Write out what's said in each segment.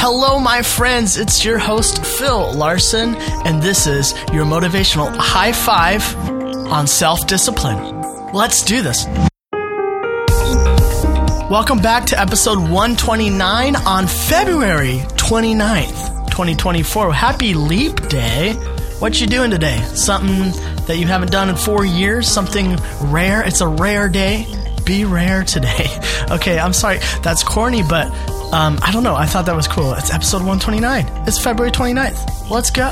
Hello, my friends. It's your host, Phil Larson, and this is your motivational high five on self discipline. Let's do this. Welcome back to episode 129 on February 29th, 2024. Happy Leap Day. What you doing today? Something that you haven't done in four years? Something rare? It's a rare day. Be rare today. Okay, I'm sorry. That's corny, but um, I don't know. I thought that was cool. It's episode 129. It's February 29th. Let's go.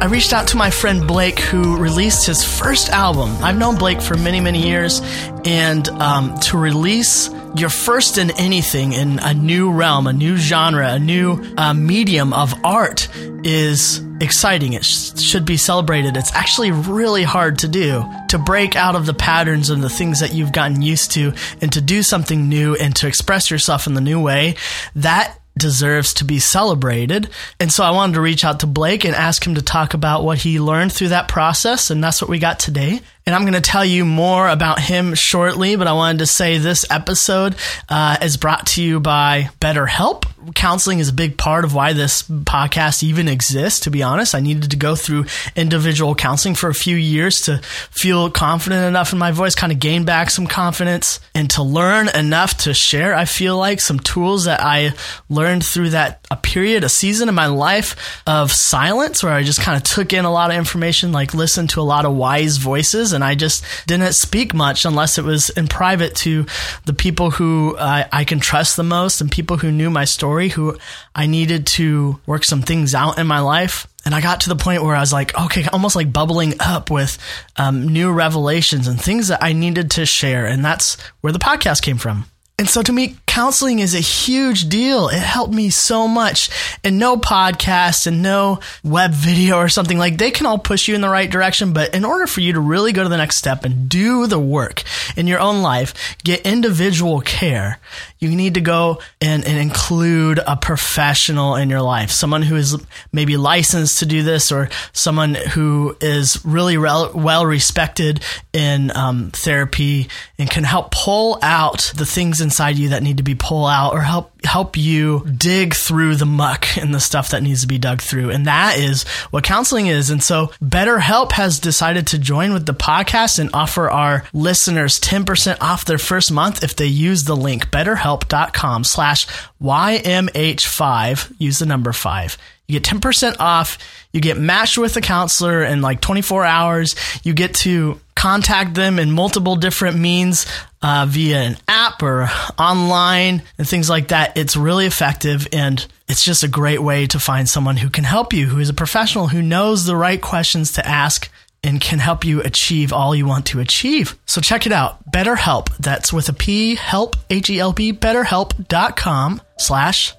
I reached out to my friend Blake, who released his first album. I've known Blake for many, many years, and um, to release your first in anything in a new realm, a new genre, a new uh, medium of art is exciting. It sh- should be celebrated. It's actually really hard to do to break out of the patterns and the things that you've gotten used to and to do something new and to express yourself in the new way. That deserves to be celebrated. And so I wanted to reach out to Blake and ask him to talk about what he learned through that process. And that's what we got today. And I'm going to tell you more about him shortly, but I wanted to say this episode uh, is brought to you by BetterHelp. Counseling is a big part of why this podcast even exists, to be honest. I needed to go through individual counseling for a few years to feel confident enough in my voice, kind of gain back some confidence, and to learn enough to share, I feel like, some tools that I learned through that a period, a season in my life of silence where I just kind of took in a lot of information, like listened to a lot of wise voices and I just didn't speak much unless it was in private to the people who I, I can trust the most and people who knew my story, who I needed to work some things out in my life. And I got to the point where I was like, okay, almost like bubbling up with um, new revelations and things that I needed to share. And that's where the podcast came from. And so to me, counseling is a huge deal. It helped me so much. And no podcast and no web video or something like they can all push you in the right direction. But in order for you to really go to the next step and do the work in your own life, get individual care, you need to go and, and include a professional in your life, someone who is maybe licensed to do this or someone who is really re- well respected in um, therapy and can help pull out the things inside you that need to be pulled out or help help you dig through the muck and the stuff that needs to be dug through. And that is what counseling is. And so BetterHelp has decided to join with the podcast and offer our listeners 10% off their first month if they use the link betterhelp.com slash YMH5. Use the number five. You get 10% off. You get matched with a counselor in like 24 hours. You get to contact them in multiple different means uh, via an app or online and things like that. It's really effective and it's just a great way to find someone who can help you, who is a professional, who knows the right questions to ask and can help you achieve all you want to achieve. So check it out. BetterHelp. That's with a P, help, H-E-L-P, betterhelp.com slash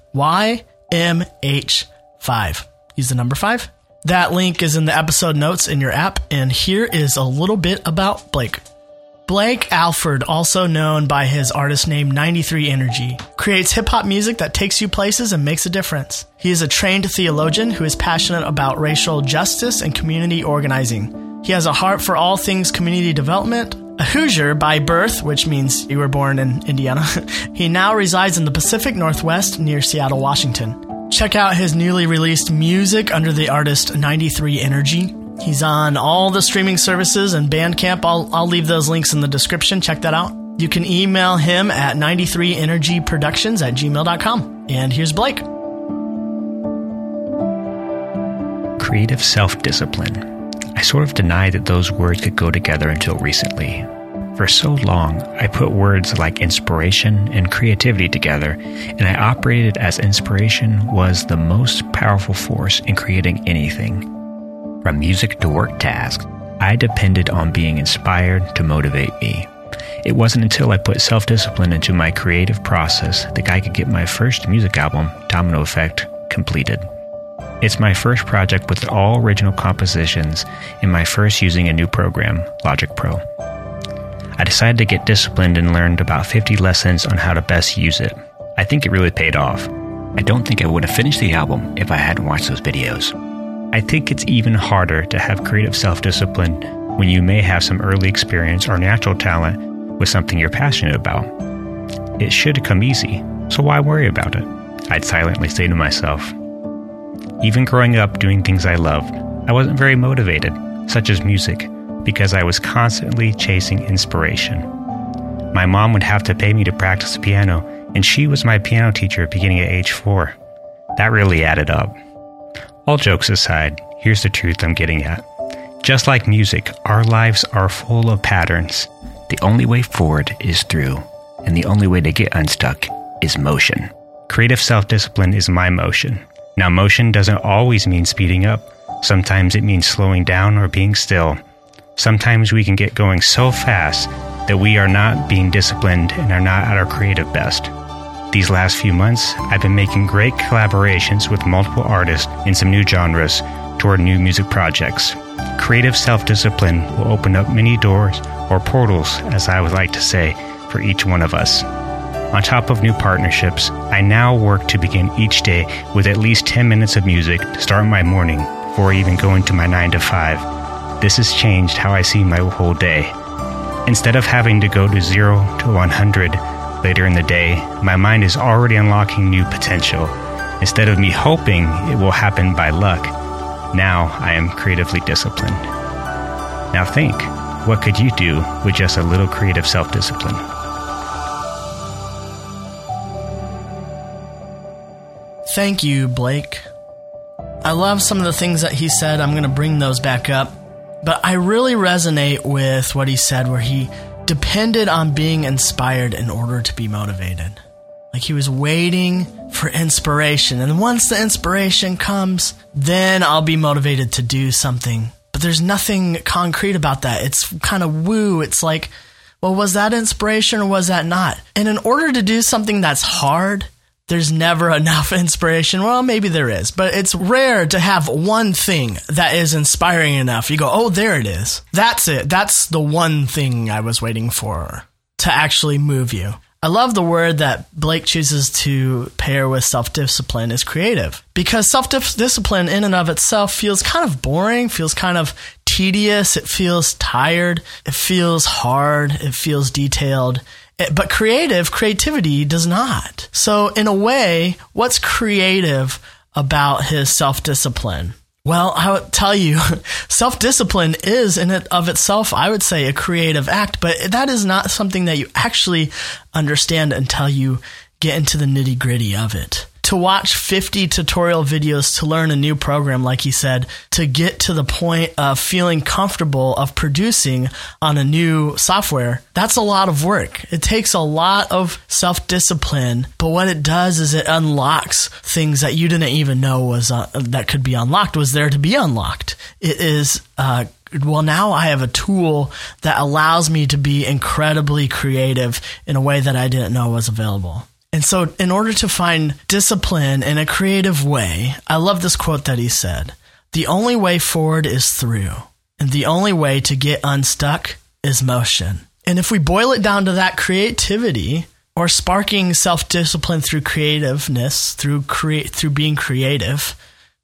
YMH5. Use the number five. That link is in the episode notes in your app. And here is a little bit about Blake. Blake Alford, also known by his artist name 93 Energy, creates hip hop music that takes you places and makes a difference. He is a trained theologian who is passionate about racial justice and community organizing. He has a heart for all things community development. A Hoosier by birth, which means you were born in Indiana, he now resides in the Pacific Northwest near Seattle, Washington. Check out his newly released music under the artist 93 Energy. He's on all the streaming services and Bandcamp. I'll, I'll leave those links in the description. Check that out. You can email him at 93energyproductions at gmail.com. And here's Blake. Creative self discipline. I sort of denied that those words could go together until recently. For so long, I put words like inspiration and creativity together, and I operated as inspiration was the most powerful force in creating anything. From music to work tasks, I depended on being inspired to motivate me. It wasn't until I put self discipline into my creative process that I could get my first music album, Domino Effect, completed. It's my first project with all original compositions and my first using a new program, Logic Pro. I decided to get disciplined and learned about 50 lessons on how to best use it. I think it really paid off. I don't think I would have finished the album if I hadn't watched those videos. I think it's even harder to have creative self discipline when you may have some early experience or natural talent with something you're passionate about. It should come easy, so why worry about it? I'd silently say to myself. Even growing up doing things I loved, I wasn't very motivated, such as music, because I was constantly chasing inspiration. My mom would have to pay me to practice piano, and she was my piano teacher beginning at age four. That really added up. All jokes aside, here's the truth I'm getting at. Just like music, our lives are full of patterns. The only way forward is through, and the only way to get unstuck is motion. Creative self discipline is my motion. Now, motion doesn't always mean speeding up. Sometimes it means slowing down or being still. Sometimes we can get going so fast that we are not being disciplined and are not at our creative best. These last few months, I've been making great collaborations with multiple artists in some new genres toward new music projects. Creative self discipline will open up many doors, or portals, as I would like to say, for each one of us. On top of new partnerships, I now work to begin each day with at least 10 minutes of music to start my morning before even going to my 9 to 5. This has changed how I see my whole day. Instead of having to go to 0 to 100 later in the day, my mind is already unlocking new potential. Instead of me hoping it will happen by luck, now I am creatively disciplined. Now think, what could you do with just a little creative self discipline? Thank you, Blake. I love some of the things that he said. I'm going to bring those back up. But I really resonate with what he said, where he depended on being inspired in order to be motivated. Like he was waiting for inspiration. And once the inspiration comes, then I'll be motivated to do something. But there's nothing concrete about that. It's kind of woo. It's like, well, was that inspiration or was that not? And in order to do something that's hard, there's never enough inspiration. Well, maybe there is, but it's rare to have one thing that is inspiring enough. You go, oh, there it is. That's it. That's the one thing I was waiting for to actually move you. I love the word that Blake chooses to pair with self discipline is creative because self discipline in and of itself feels kind of boring, feels kind of tedious, it feels tired, it feels hard, it feels detailed. But creative, creativity does not. So, in a way, what's creative about his self discipline? Well, I would tell you, self discipline is in it of itself, I would say, a creative act, but that is not something that you actually understand until you get into the nitty gritty of it to watch 50 tutorial videos to learn a new program, like he said, to get to the point of feeling comfortable of producing on a new software, that's a lot of work. It takes a lot of self discipline, but what it does is it unlocks things that you didn't even know was uh, that could be unlocked, was there to be unlocked. It is, uh, well, now I have a tool that allows me to be incredibly creative in a way that I didn't know was available. And so, in order to find discipline in a creative way, I love this quote that he said The only way forward is through, and the only way to get unstuck is motion. And if we boil it down to that creativity, or sparking self discipline through creativeness, through create through being creative,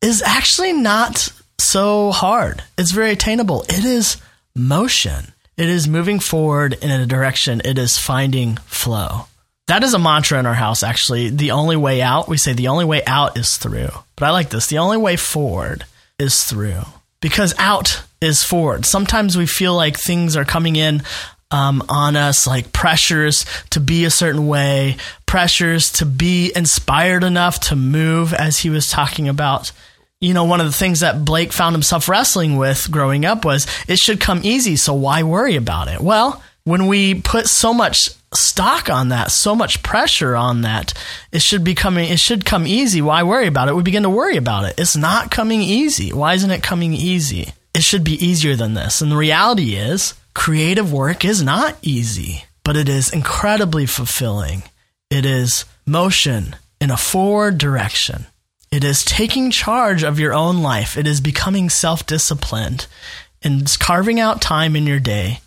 is actually not so hard. It's very attainable. It is motion. It is moving forward in a direction. It is finding flow. That is a mantra in our house, actually. The only way out, we say the only way out is through. But I like this. The only way forward is through. Because out is forward. Sometimes we feel like things are coming in um, on us, like pressures to be a certain way, pressures to be inspired enough to move, as he was talking about. You know, one of the things that Blake found himself wrestling with growing up was it should come easy, so why worry about it? Well, when we put so much stock on that, so much pressure on that, it should be coming, it should come easy. Why worry about it? We begin to worry about it. It's not coming easy. Why isn't it coming easy? It should be easier than this. And the reality is, creative work is not easy, but it is incredibly fulfilling. It is motion in a forward direction. It is taking charge of your own life. It is becoming self disciplined and carving out time in your day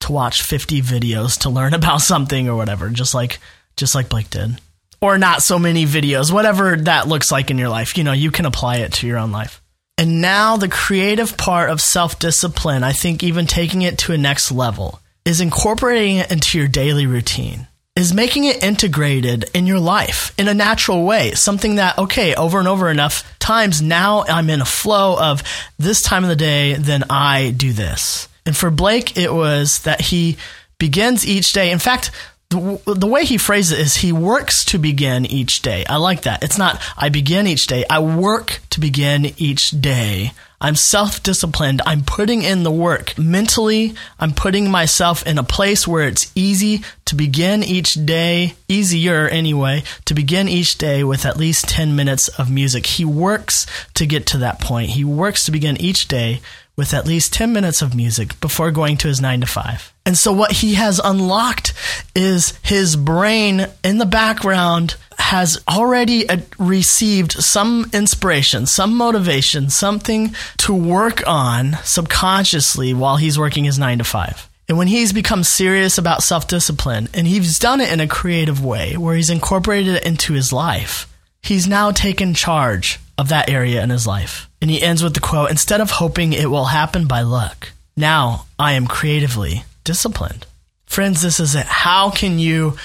to watch 50 videos to learn about something or whatever, just like just like Blake did. Or not so many videos, whatever that looks like in your life. You know, you can apply it to your own life. And now the creative part of self-discipline, I think even taking it to a next level is incorporating it into your daily routine. is making it integrated in your life in a natural way. Something that, okay, over and over enough times, now I'm in a flow of this time of the day, then I do this. And for Blake, it was that he begins each day. In fact, the, the way he phrases it is he works to begin each day. I like that. It's not I begin each day. I work to begin each day. I'm self disciplined. I'm putting in the work. Mentally, I'm putting myself in a place where it's easy to begin each day, easier anyway, to begin each day with at least 10 minutes of music. He works to get to that point. He works to begin each day with at least 10 minutes of music before going to his 9 to 5. And so what he has unlocked is his brain in the background has already uh, received some inspiration, some motivation, something to work on subconsciously while he's working his 9 to 5. And when he's become serious about self discipline and he's done it in a creative way where he's incorporated it into his life, he's now taken charge of that area in his life. And he ends with the quote Instead of hoping it will happen by luck, now I am creatively disciplined. Friends, this is it. How can you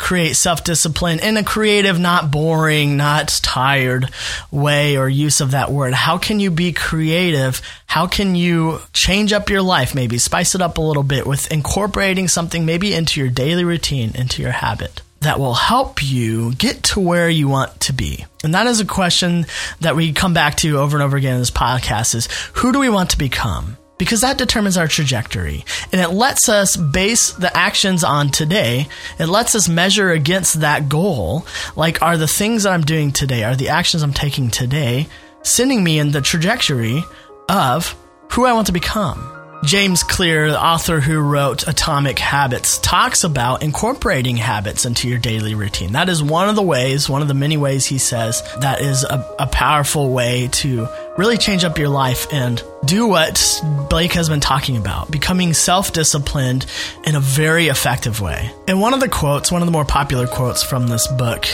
create self discipline in a creative, not boring, not tired way or use of that word? How can you be creative? How can you change up your life, maybe spice it up a little bit with incorporating something maybe into your daily routine, into your habit? That will help you get to where you want to be? And that is a question that we come back to over and over again in this podcast is who do we want to become? Because that determines our trajectory. And it lets us base the actions on today. It lets us measure against that goal. Like, are the things that I'm doing today, are the actions I'm taking today, sending me in the trajectory of who I want to become? James Clear, the author who wrote Atomic Habits, talks about incorporating habits into your daily routine. That is one of the ways, one of the many ways he says that is a, a powerful way to really change up your life and do what Blake has been talking about, becoming self disciplined in a very effective way. And one of the quotes, one of the more popular quotes from this book,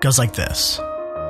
goes like this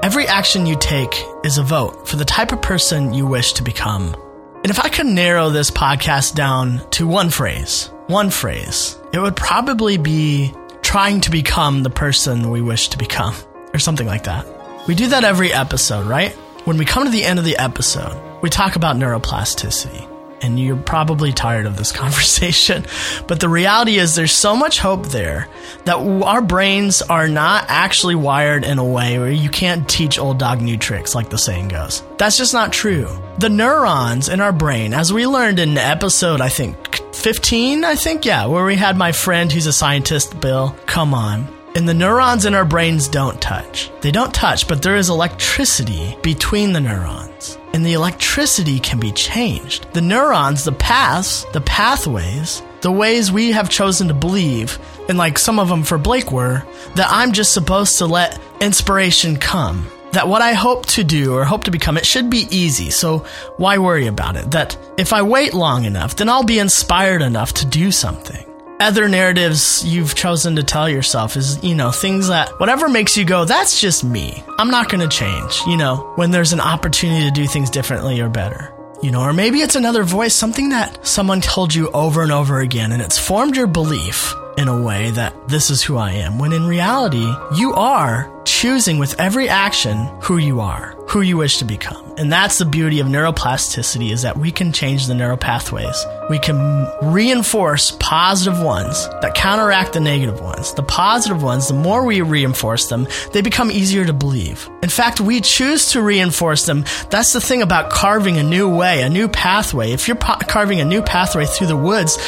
Every action you take is a vote for the type of person you wish to become. And if I could narrow this podcast down to one phrase, one phrase, it would probably be trying to become the person we wish to become, or something like that. We do that every episode, right? When we come to the end of the episode, we talk about neuroplasticity and you're probably tired of this conversation. But the reality is, there's so much hope there that our brains are not actually wired in a way where you can't teach old dog new tricks, like the saying goes. That's just not true. The neurons in our brain, as we learned in episode, I think, 15, I think, yeah, where we had my friend who's a scientist, Bill, come on. And the neurons in our brains don't touch. They don't touch, but there is electricity between the neurons and the electricity can be changed. The neurons, the paths, the pathways, the ways we have chosen to believe, and like some of them for Blake were, that I'm just supposed to let inspiration come. That what I hope to do or hope to become, it should be easy, so why worry about it? That if I wait long enough, then I'll be inspired enough to do something other narratives you've chosen to tell yourself is, you know, things that whatever makes you go, that's just me. I'm not going to change, you know, when there's an opportunity to do things differently or better. You know, or maybe it's another voice, something that someone told you over and over again, and it's formed your belief in a way that this is who I am, when in reality, you are choosing with every action who you are, who you wish to become. And that's the beauty of neuroplasticity is that we can change the neural pathways. We can reinforce positive ones that counteract the negative ones. The positive ones, the more we reinforce them, they become easier to believe. In fact, we choose to reinforce them. That's the thing about carving a new way, a new pathway. If you're carving a new pathway through the woods,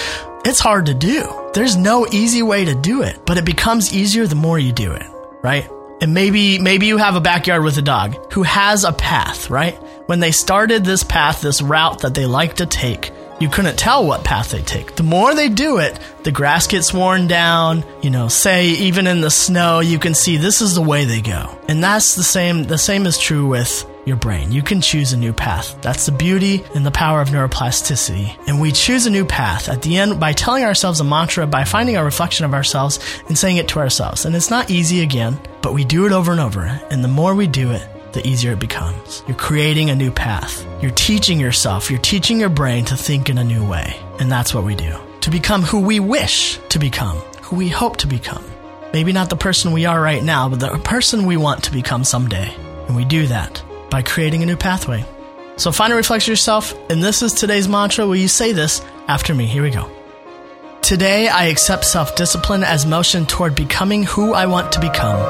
it's hard to do. There's no easy way to do it, but it becomes easier the more you do it, right? And maybe, maybe you have a backyard with a dog who has a path, right? When they started this path, this route that they like to take, you couldn't tell what path they take. The more they do it, the grass gets worn down. You know, say even in the snow, you can see this is the way they go. And that's the same, the same is true with your brain. You can choose a new path. That's the beauty and the power of neuroplasticity. And we choose a new path at the end by telling ourselves a mantra, by finding a reflection of ourselves and saying it to ourselves. And it's not easy again, but we do it over and over. And the more we do it, the easier it becomes. You're creating a new path. You're teaching yourself, you're teaching your brain to think in a new way. And that's what we do. To become who we wish to become, who we hope to become. Maybe not the person we are right now, but the person we want to become someday. And we do that by creating a new pathway. So find a reflection yourself, and this is today's mantra. Will you say this after me? Here we go. Today, I accept self discipline as motion toward becoming who I want to become.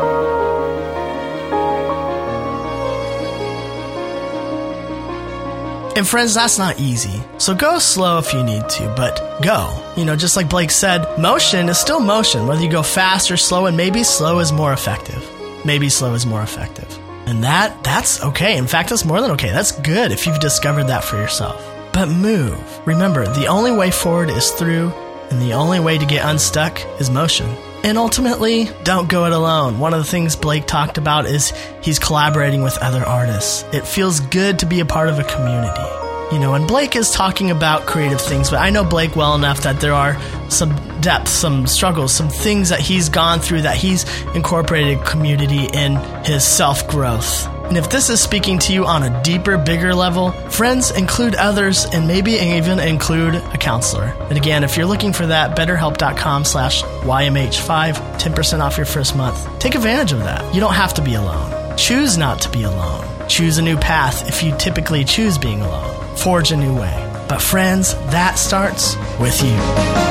And friends, that's not easy. So go slow if you need to, but go. You know, just like Blake said, motion is still motion, whether you go fast or slow, and maybe slow is more effective. Maybe slow is more effective. And that, that's okay. In fact, that's more than okay. That's good if you've discovered that for yourself. But move. Remember, the only way forward is through, and the only way to get unstuck is motion. And ultimately, don't go it alone. One of the things Blake talked about is he's collaborating with other artists. It feels good to be a part of a community. You know, and Blake is talking about creative things, but I know Blake well enough that there are some depths, some struggles, some things that he's gone through that he's incorporated community in his self growth. And if this is speaking to you on a deeper, bigger level, friends include others and maybe even include a counselor. And again, if you're looking for that, betterhelp.com slash YMH5, 10% off your first month. Take advantage of that. You don't have to be alone. Choose not to be alone. Choose a new path if you typically choose being alone. Forge a new way. But friends, that starts with you.